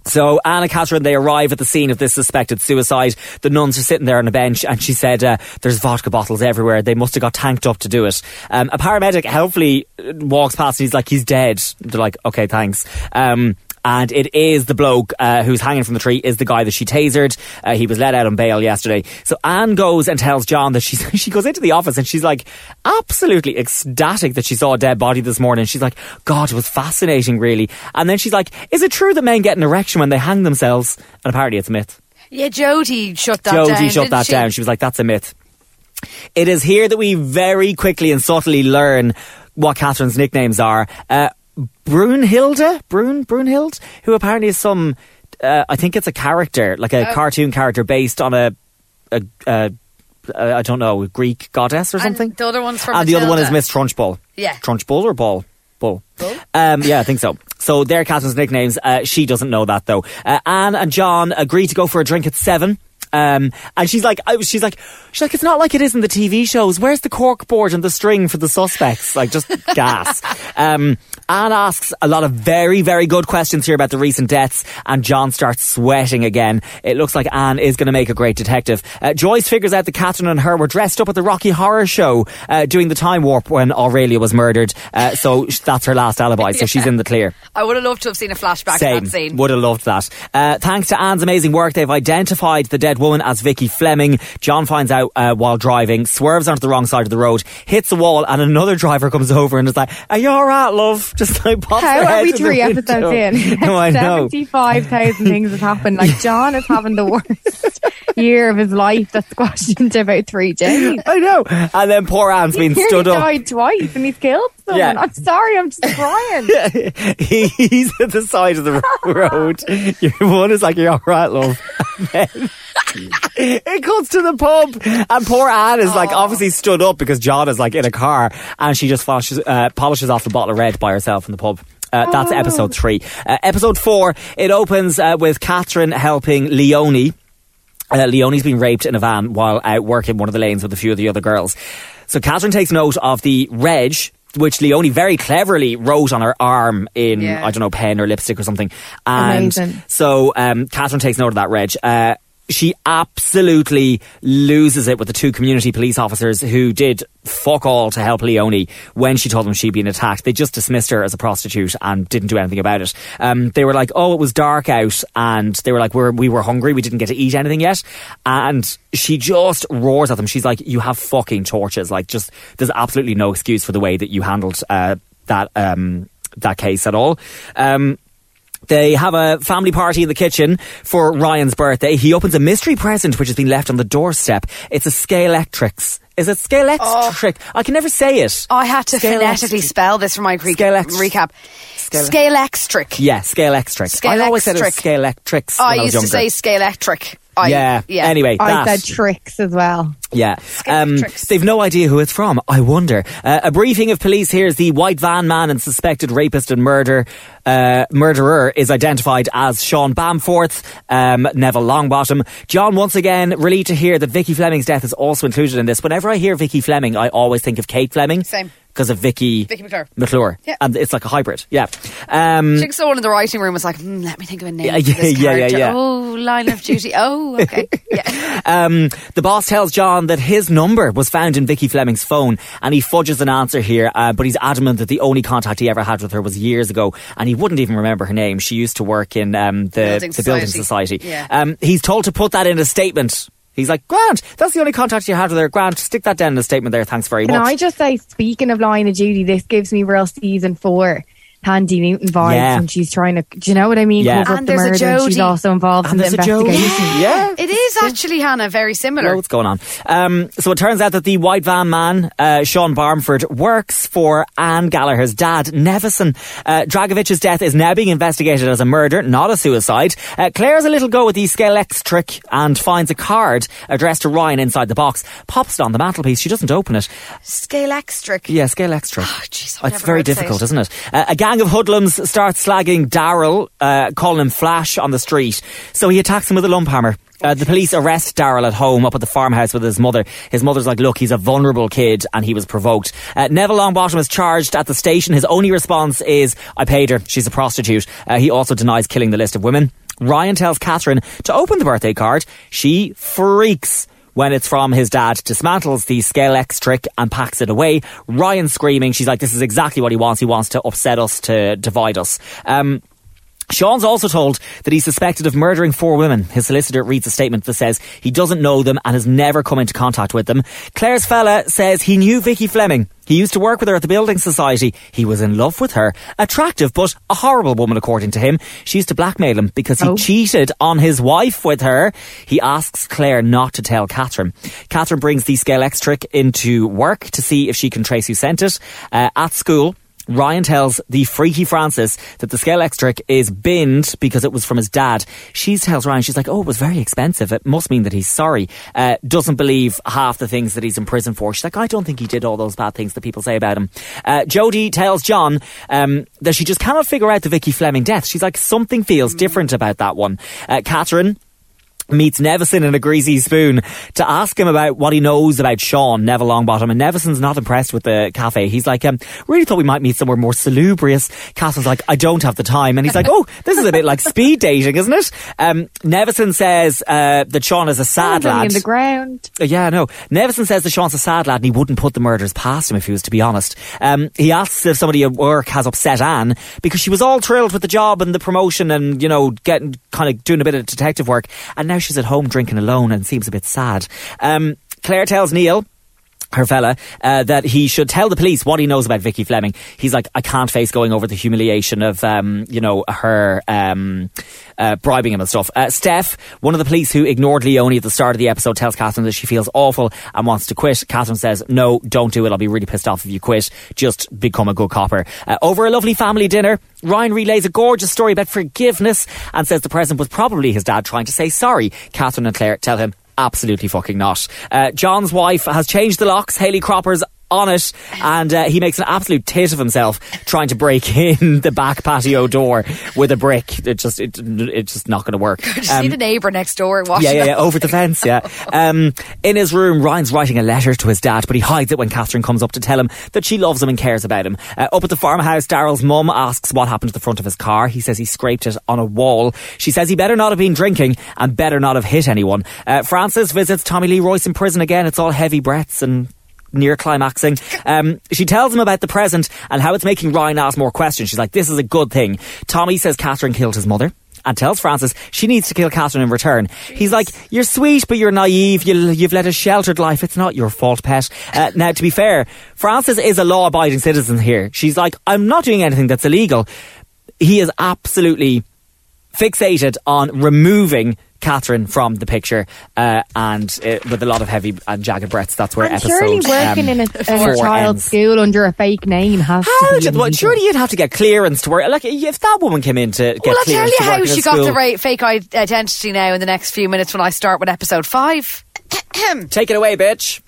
Speaker 1: so Anna Catherine, they arrive at the scene of this suspected suicide. The nuns are sitting there on a bench, and she said, uh, "There's vodka bottles everywhere. They must have got tanked up to do it." Um, a paramedic helpfully walks past, and he's like, "He's dead." They're like, "Okay, thanks." Um, and it is the bloke uh, who's hanging from the tree is the guy that she tasered. Uh, he was let out on bail yesterday. So Anne goes and tells John that she's she goes into the office and she's like absolutely ecstatic that she saw a dead body this morning. She's like, God, it was fascinating, really. And then she's like, Is it true that men get an erection when they hang themselves? And apparently it's a myth.
Speaker 4: Yeah, Jodie shut that
Speaker 1: Jodie
Speaker 4: down.
Speaker 1: shut that
Speaker 4: she?
Speaker 1: down. She was like, That's a myth. It is here that we very quickly and subtly learn what Catherine's nicknames are. Uh, Brunhilde, Brun, Brunhild, who apparently is some, uh, I think it's a character, like a
Speaker 4: Oh.
Speaker 1: cartoon character based on a, a, a, a I don't know, a Greek goddess or
Speaker 4: And
Speaker 1: something.
Speaker 4: the other one's from
Speaker 1: and the other one is Miss Trunchbull.
Speaker 4: Yeah.
Speaker 1: Trunchbull or Ball? Bull.
Speaker 4: Bull?
Speaker 1: Um, yeah, I think so. So they're Catherine's nicknames. Uh, she doesn't know that though. Uh, Anne and John agree to go for a drink at seven. Um, and she's like, she's like, she's like, it's not like it is in the TV shows. Where's the cork board and the string for the suspects? Like, just gas. Um, Anne asks a lot of very, very good questions here about the recent deaths, and John starts sweating again. It looks like Anne is going to make a great detective. Uh, Joyce figures out that Catherine and her were dressed up at the Rocky Horror Show uh, doing the time warp when Aurelia was murdered. Uh, so that's her last alibi. So she's in the clear.
Speaker 4: I would have loved to have seen a flashback
Speaker 1: Same.
Speaker 4: to that scene.
Speaker 1: Would have loved that. Uh, thanks to Anne's amazing work, they've identified the dead woman as Vicky Fleming. John finds out uh, while driving, swerves onto the wrong side of the road, hits a wall, and another driver comes over and is like, "Are you all right, love? Just like pops
Speaker 5: How are we three episodes in?
Speaker 1: no, I know.
Speaker 5: 75,000 things have happened. Like, John is having the worst year of his life that's squashed into about three days.
Speaker 1: I know. And then poor Anne's been
Speaker 5: He
Speaker 1: stood up.
Speaker 5: died twice and he's killed someone.
Speaker 1: Yeah.
Speaker 5: I'm sorry, I'm just crying.
Speaker 1: He's at the side of the road. Your one is like, you're all right, love. It cuts to the pub, and poor Anne is like obviously stood up because John is like in a car, and she just polishes, uh, polishes off a bottle of red by herself in the pub. Uh, that's episode three. Uh, episode four, it opens uh, with Catherine helping Leonie. Uh, Leonie's been raped in a van while out working one of the lanes with a few of the other girls. So Catherine takes note of the reg, which Leonie very cleverly wrote on her arm in,
Speaker 5: Yeah.
Speaker 1: I don't know, pen or lipstick or something. And
Speaker 5: Amazing.
Speaker 1: so um, Catherine takes note of that reg. Uh, she absolutely loses it with the two community police officers who did fuck all to help Leonie when she told them she'd been attacked. They just dismissed her as a prostitute and didn't do anything about it. Um, they were like, "Oh, it was dark out," and they were like, "We're we were hungry. We didn't get to eat anything yet." And she just roars at them. She's like, "You have fucking torches! Like, just there's absolutely no excuse for the way that you handled uh, that um, that case at all." Um, they have a family party in the kitchen for Ryan's birthday. He opens a mystery present which has been left on the doorstep. It's a Scalextrics. Is it Scalextric? I can never say it.
Speaker 4: I had to
Speaker 1: Scale
Speaker 4: phonetically spell this for my re-
Speaker 1: Scalex-
Speaker 4: recap.
Speaker 1: Scale-
Speaker 4: Scalextric.
Speaker 1: Yeah, Scalextric. I always said it was
Speaker 4: Scalextric.
Speaker 1: Scalextrics
Speaker 4: I
Speaker 1: I was
Speaker 4: used to say Scalelectric. I,
Speaker 1: yeah.
Speaker 4: yeah.
Speaker 1: Anyway,
Speaker 5: I
Speaker 1: that.
Speaker 5: said tricks as well.
Speaker 1: Yeah. Um, they've no idea who it's from. I wonder. Uh, a briefing of police here's the white van man and suspected rapist and murder uh, murderer is identified as Sean Balmforth, um, Neville Longbottom. John, once again, relieved to hear that Vicky Fleming's death is also included in this. Whenever I hear Vicky Fleming, I always think of Kate Fleming.
Speaker 4: Same.
Speaker 1: Because of Vicky,
Speaker 4: Vicky McClure.
Speaker 1: McClure.
Speaker 4: Yeah.
Speaker 1: And it's like a hybrid. Yeah. Um,
Speaker 4: I think someone in the writing room was like, hmm, let me think of a name
Speaker 1: Yeah,
Speaker 4: this
Speaker 1: yeah, yeah, yeah.
Speaker 4: Oh, line of duty. Oh, okay. yeah.
Speaker 1: Um, the boss tells John that his number was found in Vicky Fleming's phone, and he fudges an answer here. Uh, but he's adamant that the only contact he ever had with her was years ago, and he wouldn't even remember her name. She used to work in um, the
Speaker 4: Building
Speaker 1: the building
Speaker 4: society.
Speaker 1: society.
Speaker 4: Yeah.
Speaker 1: Um, he's told to put that in a statement. He's like, Grant, that's the only contact you had with her. Grant, stick that down in the statement there. Thanks very
Speaker 5: Can
Speaker 1: much.
Speaker 5: I just say, speaking of Line of Duty, this gives me real season four Thandie Newton vibes
Speaker 1: Yeah.
Speaker 5: and she's trying to, do you know what I mean?
Speaker 1: Yeah.
Speaker 5: Cover
Speaker 4: And
Speaker 5: up the
Speaker 4: there's a
Speaker 5: murder. and She's also involved
Speaker 1: And
Speaker 5: in the
Speaker 1: there's a Jodie.
Speaker 5: investigation.
Speaker 1: Yeah.
Speaker 4: It is actually, Hannah, very similar.
Speaker 1: know what's going on. Um, so it turns out that the white van man, uh, Sean Balmforth, works for Anne Gallagher's dad, Nevison. Uh, Dragovich's death is now being investigated as a murder, not a suicide. Uh, Claire has a little go with the Scalex trick and finds a card addressed to Ryan inside the box, pops it on the mantelpiece. She doesn't open it.
Speaker 4: Scalextric.
Speaker 1: Yeah, Scalex trick.
Speaker 4: Oh, jeez, I've
Speaker 1: It's
Speaker 4: never
Speaker 1: very
Speaker 4: heard say
Speaker 1: difficult,
Speaker 4: it.
Speaker 1: isn't it? Uh, a gang of hoodlums starts slagging Daryl, uh, calling him Flash on the street. So he attacks him with a lump hammer. Uh, the police arrest Daryl at home up at the farmhouse with his mother. His mother's like, look, he's a vulnerable kid and he was provoked. Uh, Neville Longbottom is charged at the station. His only response is, I paid her. She's a prostitute. Uh, he also denies killing the list of women. Ryan tells Catherine to open the birthday card. She freaks when it's from his dad, dismantles the Scalextric and packs it away. Ryan screaming, she's like, this is exactly what he wants. He wants to upset us, to divide us. Um, Sean's also told that he's suspected of murdering four women. His solicitor reads a statement that says he doesn't know them and has never come into contact with them. Claire's fella says he knew Vicky Fleming. He used to work with her at the Building Society. He was in love with her. Attractive, but a horrible woman, according to him. She used to blackmail him because he
Speaker 5: Oh.
Speaker 1: cheated on his wife with her. He asks Claire not to tell Catherine. Catherine brings the Scalextric into work to see if she can trace who sent it. Uh, at school, Ryan tells the freaky Frances that the scale trick is binned because it was from his dad. She tells Ryan, she's like, oh, it was very expensive. It must mean that he's sorry. Uh, doesn't believe half the things that he's in prison for. She's like, I don't think he did all those bad things that people say about him. Uh, Jodie tells John um, that she just cannot figure out the Vicky Fleming death. She's like, something feels different about that one. Uh, Catherine meets Nevison in a greasy spoon to ask him about what he knows about Sean Neville Longbottom and Nevison's not impressed with the cafe. He's like, um, really thought we might meet somewhere more salubrious. Catherine's like, I don't have the time. And he's like, oh, this is a bit like speed dating, isn't it? Um, Nevison says, uh, that Sean is a sad lad.
Speaker 5: in the ground.
Speaker 1: Uh, Yeah, no. Nevison says that Sean's a sad lad and he wouldn't put the murders past him if he was to be honest. Um, he asks if somebody at work has upset Anne because she was all thrilled with the job and the promotion and, you know, getting kind of doing a bit of detective work. And now she's at home drinking alone and seems a bit sad. Um, Claire tells Neil her fella, uh, that he should tell the police what he knows about Vicky Fleming. He's like, I can't face going over the humiliation of, um, you know, her um, uh, bribing him and stuff. Uh, Steph, one of the police who ignored Leonie at the start of the episode, tells Catherine that she feels awful and wants to quit. Catherine says, No, don't do it. I'll be really pissed off if you quit. Just become a good copper. Uh, over a lovely family dinner, Ryan relays a gorgeous story about forgiveness and says the present was probably his dad trying to say sorry. Catherine and Claire tell him Absolutely fucking not. Uh, John's wife has changed the locks. Hayley Cropper's on it, and uh, he makes an absolute tit of himself trying to break in the back patio door with a brick. It just, it, it's just not going to work.
Speaker 4: Just um, see the neighbour next door.
Speaker 1: Yeah, yeah, yeah, over the fence. Yeah. Um, in his room, Ryan's writing a letter to his dad, but he hides it when Catherine comes up to tell him that she loves him and cares about him. Uh, up at the farmhouse, Daryl's mum asks what happened to the front of his car. He says he scraped it on a wall. She says he better not have been drinking and better not have hit anyone. Uh, Frances visits Tommy Lee Royce in prison again. It's all heavy breaths and near climaxing. Um, she tells him about the present and how it's making Ryan ask more questions. She's like, this is a good thing. Tommy says Catherine killed his mother and tells Frances she needs to kill Catherine in return. He's like, "You're sweet, but you're naive. You, have led a sheltered life. It's not your fault, pet." Uh, now, to be fair, Frances is a law-abiding citizen here. She's like, "I'm not doing anything that's illegal." He is absolutely fixated on removing Catherine from the picture, uh, and uh, with a lot of heavy and jagged breaths. That's where
Speaker 5: and
Speaker 1: episode.
Speaker 5: Surely working
Speaker 1: um,
Speaker 5: in a, a child's
Speaker 1: ends.
Speaker 5: school under a fake name has
Speaker 1: How
Speaker 5: to be
Speaker 1: well, surely you'd have to get clearance to work. Like if that woman came in to get
Speaker 4: well, I'll tell you how she got the right fake identity now in the next few minutes when I start with episode five.
Speaker 1: Take it away, bitch.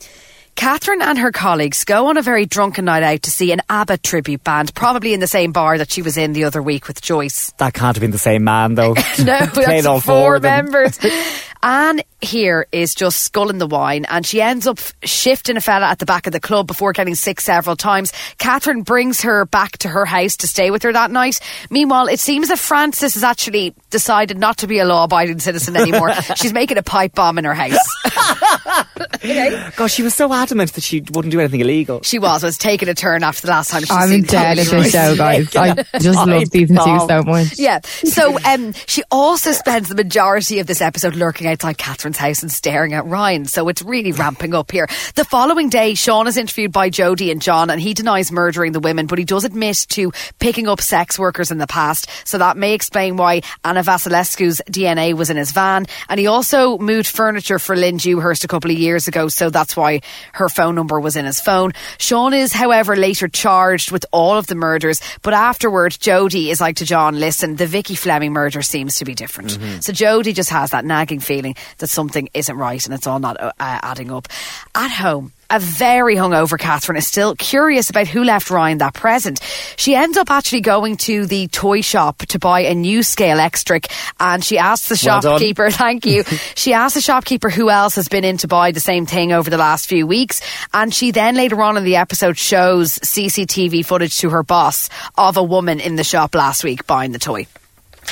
Speaker 4: Catherine and her colleagues go on a very drunken night out to see an ABBA tribute band, probably in the same bar that she was in the other week with Joyce.
Speaker 1: That can't have been the same man, though.
Speaker 4: no, that's
Speaker 1: all
Speaker 4: four,
Speaker 1: four
Speaker 4: members. Anne here is just sculling the wine and she ends up shifting a fella at the back of the club before getting sick several times. Catherine brings her back to her house to stay with her that night. Meanwhile, it seems that Frances has actually decided not to be a law abiding citizen anymore. She's making a pipe bomb in her house.
Speaker 1: Gosh, she was so adamant that she wouldn't do anything illegal.
Speaker 4: She was, was taking a turn after the last time she's
Speaker 5: I'm
Speaker 4: seen
Speaker 5: dead at this show, guys. I just love
Speaker 1: Pipe
Speaker 5: season two so much.
Speaker 4: Yeah. So um, she also spends the majority of this episode lurking outside Catherine's house and staring at Ryan. So it's really ramping up here. The following day, Sean is interviewed by Jodie and John, and he denies murdering the women, but he does admit to picking up sex workers in the past. So that may explain why Anna Vasilescu's DNA was in his van. And he also moved furniture for Lynn Dewhurst a couple of years ago, so that's why her phone number was in his phone. Sean is, however, later charged with all of the murders, but afterward, Jodie is like to John, listen, the Vicky Fleming murder seems to be different. Mm-hmm. So Jodie just has that nagging feeling that something isn't right and it's all not uh, adding up. At home, a very hungover Catherine is still curious about who left Ryan that present. She ends up actually going to the toy shop to buy a new Scalextric and she asks the
Speaker 1: Well done.
Speaker 4: shopkeeper, thank you, she asks the shopkeeper who else has been in to buy the same thing over the last few weeks and she then later on in the episode shows CCTV footage to her boss of a woman in the shop last week buying the toy.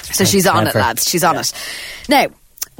Speaker 4: So she's on it, lads. She's on it. Now,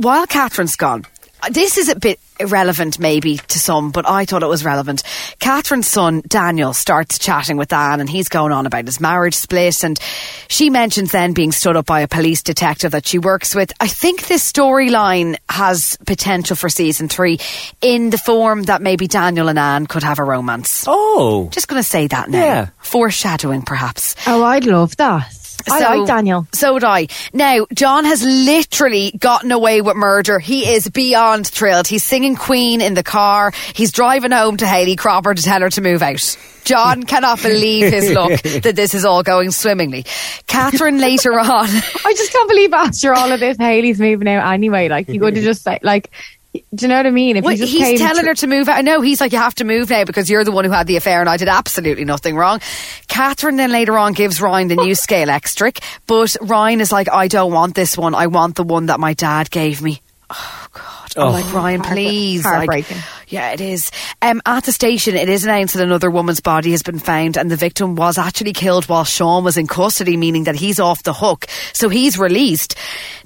Speaker 4: while Catherine's gone, this is a bit irrelevant maybe to some, but I thought it was relevant. Catherine's son, Daniel, starts chatting with Anne and he's going on about his marriage split and she mentions then being stood up by a police detective that she works with. I think this storyline has potential for season three in the form that maybe Daniel and Anne could have a romance.
Speaker 1: Oh.
Speaker 4: Just going to say that now.
Speaker 1: Yeah.
Speaker 4: Foreshadowing, perhaps.
Speaker 5: Oh, I'd love that. I like Daniel.
Speaker 4: So would I. Now, John has literally gotten away with murder. He is beyond thrilled. He's singing Queen in the car. He's driving home to Hayley Cropper to tell her to move out. John cannot believe his luck that this is all going swimmingly. Catherine later on.
Speaker 5: I just can't believe after all of this, Hayley's moving out anyway. Like, you could have just say, like, do you know what I mean? If
Speaker 4: Well,
Speaker 5: just
Speaker 4: he's telling
Speaker 5: tr-
Speaker 4: her to move out. No, he's like, you have to move now because you're the one who had the affair and I did absolutely nothing wrong. Catherine then later on gives Ryan the new Scalextric, but Ryan is like, I don't want this one. I want the one that my dad gave me. Oh, God.
Speaker 1: Oh.
Speaker 4: like, Ryan, please. Like,
Speaker 5: heartbreaking.
Speaker 4: yeah, it is. Um, at the station, it is announced that another woman's body has been found and the victim was actually killed while Sean was in custody, meaning that he's off the hook. So he's released.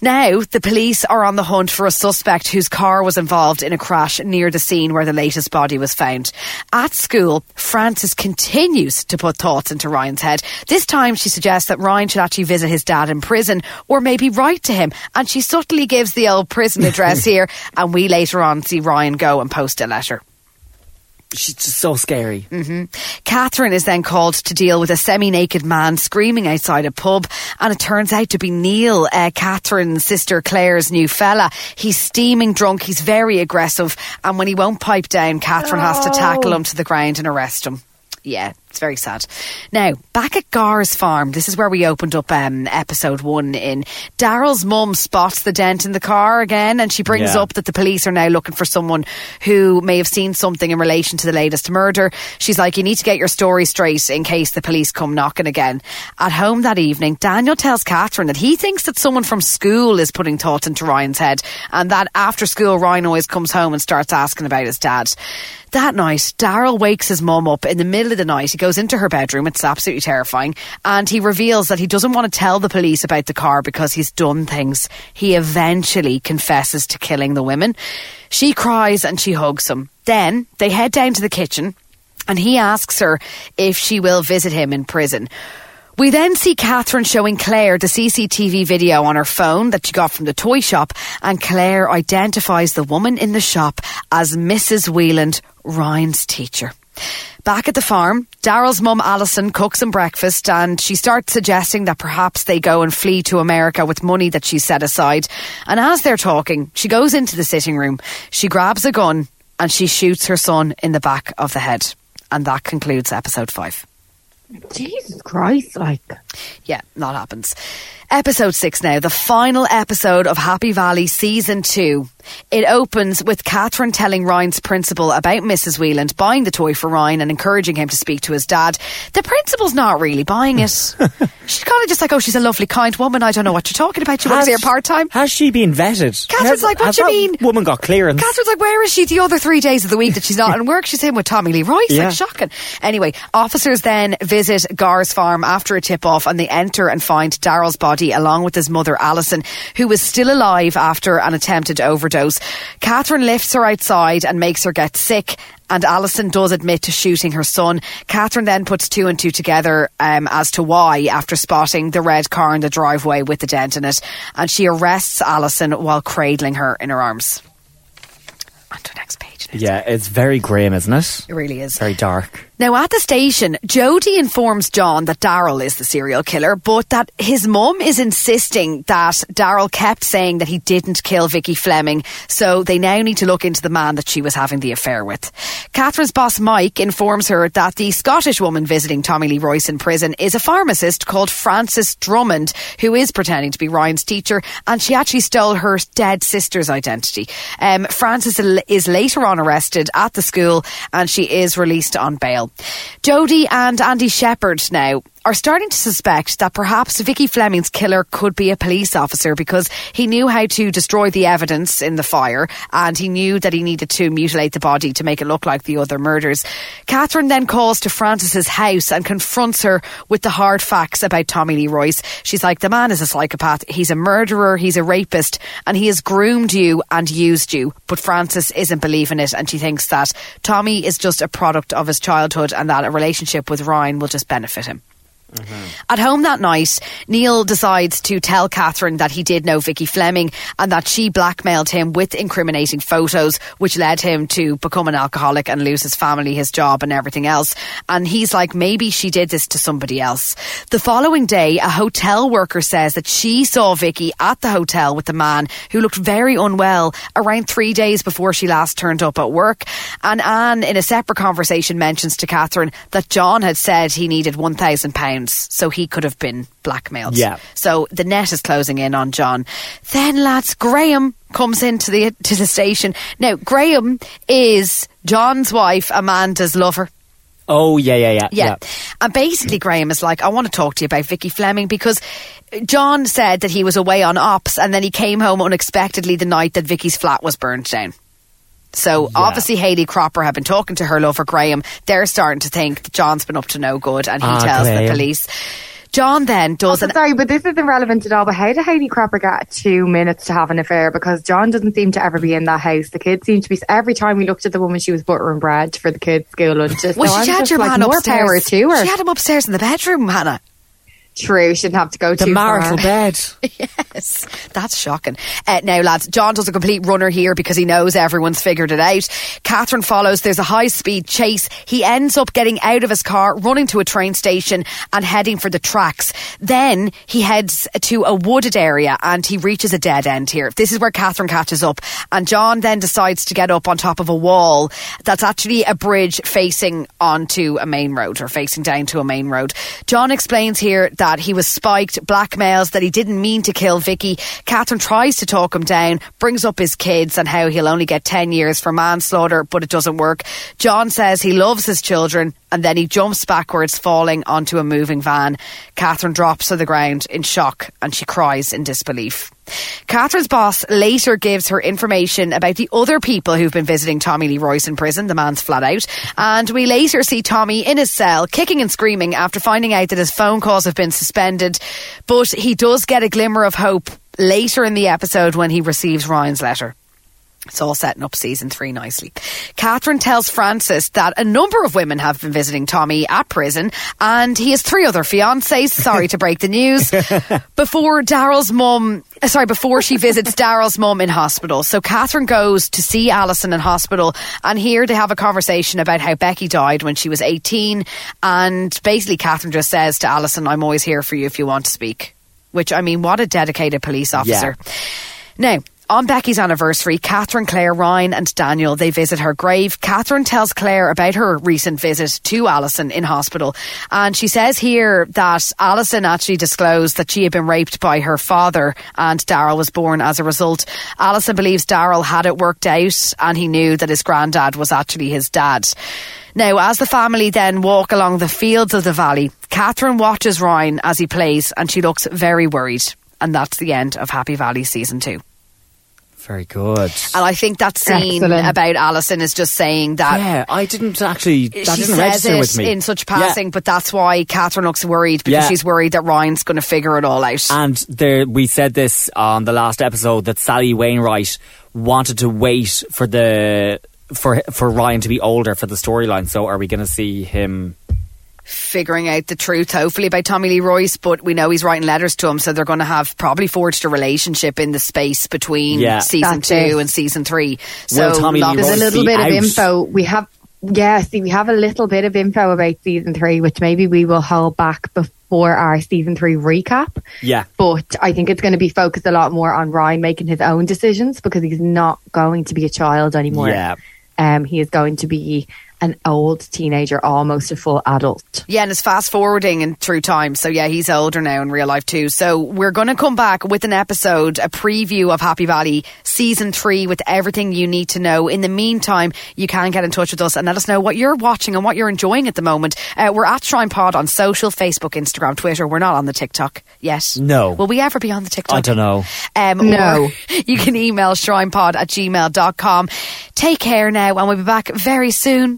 Speaker 4: Now, the police are on the hunt for a suspect whose car was involved in a crash near the scene where the latest body was found. At school, Frances continues to put thoughts into Ryan's head. This time, she suggests that Ryan should actually visit his dad in prison or maybe write to him. And she subtly gives the old prison address here. And we later on see Ryan go and post a letter.
Speaker 1: she's just so scary.
Speaker 4: hmm Catherine is then called to deal with a semi-naked man screaming outside a pub, and it turns out to be Neil, uh, Catherine's sister Claire's new fella. He's steaming drunk. He's very aggressive, and when he won't pipe down, Catherine has to tackle him to the ground and arrest him. Yeah, it's very sad. Now, back at Gar's farm, this is where we opened up um, episode one in. Daryl's mum spots the dent in the car again, and she brings
Speaker 1: Yeah.
Speaker 4: up that the police are now looking for someone who may have seen something in relation to the latest murder. She's like, You need to get your story straight in case the police come knocking again. At home that evening, Daniel tells Catherine that he thinks that someone from school is putting thoughts into Ryan's head, and that after school, Ryan always comes home and starts asking about his dad. That night, Daryl wakes his mum up in the middle of the night. He goes into her bedroom. It's absolutely terrifying. And he reveals that he doesn't want to tell the police about the car because he's done things. He eventually confesses to killing the women. She cries and she hugs him. Then they head down to the kitchen and he asks her if she will visit him in prison. We then see Catherine showing Claire the CCTV video on her phone that she got from the toy shop, and Claire identifies the woman in the shop as Mrs. Wheeland, Ryan's teacher. Back at the farm, Daryl's mum Alison cooks him breakfast and she starts suggesting that perhaps they go and flee to America with money that she set aside. And as they're talking, she goes into the sitting room, she grabs a gun and she shoots her son in the back of the head. And that concludes episode five.
Speaker 5: Jesus Christ, like.
Speaker 4: Yeah, that happens. Episode six now, the final episode of Happy Valley season two. It opens with Catherine telling Ryan's principal about Mrs. Wheeland buying the toy for Ryan and encouraging him to speak to his dad. The principal's not really buying it. she's kind of just like, oh, she's a lovely, kind woman. I don't know what you're talking about. She works here part time.
Speaker 1: Has she been vetted?
Speaker 4: Catherine's
Speaker 1: Has-
Speaker 4: like, what do you mean?
Speaker 1: Woman got clearance.
Speaker 4: Catherine's like, where is she the other three days of the week that she's not in work? She's in with Tommy Lee Royce.
Speaker 1: Yeah.
Speaker 4: Like, shocking. Anyway, officers then visit Gar's farm after a tip off and they enter and find Daryl's body along with his mother, Alison, who was still alive after an attempted overdose. Catherine lifts her outside and makes her get sick. And Alison does admit to shooting her son. Catherine then puts two and two together um, as to why after spotting the red car in the driveway with the dent in it. And she arrests Alison while cradling her in her arms. On to next page.
Speaker 1: Yeah, it's very grim, isn't it?
Speaker 4: It really is.
Speaker 1: Very dark.
Speaker 4: Now, at the station, Jodie informs John that Daryl is the serial killer, but that his mum is insisting that Daryl kept saying that he didn't kill Vicky Fleming, so they now need to look into the man that she was having the affair with. Catherine's boss Mike informs her that the Scottish woman visiting Tommy Lee Royce in prison is a pharmacist called Frances Drummond, who is pretending to be Ryan's teacher, and she actually stole her dead sister's identity. Um, Frances is later arrested at the school, and she is released on bail. Jodie and Andy Shepherd now are starting to suspect that perhaps Vicky Fleming's killer could be a police officer because he knew how to destroy the evidence in the fire and he knew that he needed to mutilate the body to make it look like the other murders. Catherine then calls to Frances's house and confronts her with the hard facts about Tommy Lee Royce. She's like, the man is a psychopath. He's a murderer. He's a rapist and he has groomed you and used you. But Frances isn't believing it and she thinks that Tommy is just a product of his childhood and that a relationship with Ryan will just benefit him. Mm-hmm. At home that night, Neil decides to tell Catherine that he did know Vicky Fleming and that she blackmailed him with incriminating photos, which led him to become an alcoholic and lose his family, his job, and everything else. And he's like, maybe she did this to somebody else. The following day, a hotel worker says that she saw Vicky at the hotel with the man who looked very unwell around three days before she last turned up at work. And Anne, in a separate conversation, mentions to Catherine that John had said he needed £1,000 so he could have been blackmailed.
Speaker 1: Yeah.
Speaker 4: So the net is closing in on John. Then, lads, Graham comes into the to the station. Now, Graham is John's wife, Amanda's lover.
Speaker 1: Oh, yeah, yeah, yeah.
Speaker 4: Yeah. And basically, Graham is like, I want to talk to you about Vicky Fleming because John said that he was away on ops and then he came home unexpectedly the night that Vicky's flat was burned down. So obviously Hayley Cropper had been talking to her lover Graham. They're starting to think that John's been up to no good and he
Speaker 5: Ah,
Speaker 4: tells the police. John then does
Speaker 5: Also, sorry, but this isn't relevant at all. But how did Hayley Cropper get two minutes to have an affair? Because John doesn't seem to ever be in that house. The kids seem to be. Every time we looked at the woman, she was buttering bread for the kids' school lunches.
Speaker 4: Well,
Speaker 5: so
Speaker 4: she
Speaker 5: I'm
Speaker 4: had
Speaker 5: just
Speaker 4: your
Speaker 5: like,
Speaker 4: man
Speaker 5: more
Speaker 4: upstairs.
Speaker 5: power to her.
Speaker 4: She had him upstairs in the bedroom, Hannah.
Speaker 5: True, shouldn't have to go to
Speaker 1: The
Speaker 5: too
Speaker 1: marital
Speaker 5: far.
Speaker 1: bed.
Speaker 4: yes, that's shocking. Uh, now, lads, John does a complete runner here because he knows everyone's figured it out. Catherine follows. There's a high speed chase. He ends up getting out of his car, running to a train station, and heading for the tracks. Then he heads to a wooded area and he reaches a dead end here. This is where Catherine catches up, and John then decides to get up on top of a wall that's actually a bridge facing onto a main road or facing down to a main road. John explains here that he was spiked, blackmails that he didn't mean to kill Vicky. Catherine tries to talk him down, brings up his kids and how he'll only get 10 years for manslaughter, but it doesn't work. John says he loves his children and then he jumps backwards, falling onto a moving van. Catherine drops to the ground in shock and she cries in disbelief. Catherine's boss later gives her information about the other people who've been visiting Tommy Lee Royce in prison. The man's flat out. And we later see Tommy in his cell, kicking and screaming after finding out that his phone calls have been suspended. But he does get a glimmer of hope later in the episode when he receives Ryan's letter. It's all setting up season three nicely. Catherine tells Frances that a number of women have been visiting Tommy at prison and he has three other fiancés. Sorry to break the news. Before Daryl's mum, sorry, before she visits Daryl's mum in hospital. So Catherine goes to see Alison in hospital and here they have a conversation about how Becky died when she was 18. And basically Catherine just says to Alison, I'm always here for you if you want to speak. Which, I mean, what a dedicated police officer. Now, on Becky's anniversary, Catherine, Claire, Ryan, and Daniel they visit her grave. Catherine tells Claire about her recent visit to Alison in hospital, and she says here that Alison actually disclosed that she had been raped by her father, and Daryl was born as a result. Alison believes Daryl had it worked out, and he knew that his granddad was actually his dad. Now, as the family then walk along the fields of the valley, Catherine watches Ryan as he plays, and she looks very worried. And that's the end of Happy Valley season two.
Speaker 1: Very good.
Speaker 4: And I think that scene
Speaker 5: Excellent.
Speaker 4: about Alison is just saying that.
Speaker 1: Yeah, I didn't actually. That
Speaker 4: she
Speaker 1: didn't
Speaker 4: says
Speaker 1: register
Speaker 4: it
Speaker 1: with me
Speaker 4: in such
Speaker 1: Yeah.
Speaker 4: passing, but that's why Catherine looks worried because
Speaker 1: Yeah.
Speaker 4: she's worried that Ryan's going to figure it all out.
Speaker 1: And there, we said this on the last episode that Sally Wainwright wanted to wait for the for for Ryan to be older for the storyline. So are we going to see him?
Speaker 4: Figuring out the truth, hopefully, by Tommy Lee Royce, but we know he's writing letters to him, so they're going to have probably forged a relationship in the space between
Speaker 1: Yeah.
Speaker 4: season two
Speaker 5: it.
Speaker 4: and season three. So
Speaker 1: Will Tommy Lee
Speaker 4: lots-
Speaker 5: There's a little bit
Speaker 1: out?
Speaker 5: of info. We have, yeah, see, we have a little bit of info about season three, which maybe we will hold back before our season three recap.
Speaker 1: Yeah,
Speaker 5: But I think it's going to be focused a lot more on Ryan making his own decisions because he's not going to be a child anymore.
Speaker 1: yeah.
Speaker 5: Um, he is going to be an old teenager, almost a full adult.
Speaker 4: Yeah, and it's fast forwarding and through time. So yeah, he's older now in real life too. So we're going to come back with an episode, a preview of Happy Valley season three with everything you need to know. In the meantime, you can get in touch with us and let us know what you're watching and what you're enjoying at the moment. Uh, we're at Shrine Pod on social, Facebook, Instagram, Twitter. We're not on the TikTok yet.
Speaker 1: No.
Speaker 4: Will we ever be on the TikTok?
Speaker 1: I don't know.
Speaker 4: Um,
Speaker 5: No.
Speaker 4: You can email shrinepod at gmail.com. Take care now and we'll be back very soon.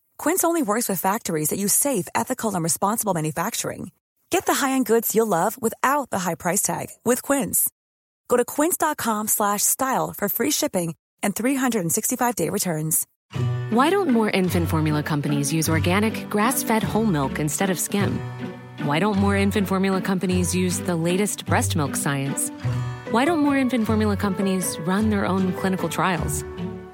Speaker 7: Quince only works with factories that use safe, ethical, and responsible manufacturing. Get the high-end goods you'll love without the high price tag with Quince. Go to quince.com slash style for free shipping and 365-day returns.
Speaker 8: Why don't more infant formula companies use organic, grass fed whole milk instead of skim? Why don't more infant formula companies use the latest breast milk science? Why don't more infant formula companies run their own clinical trials?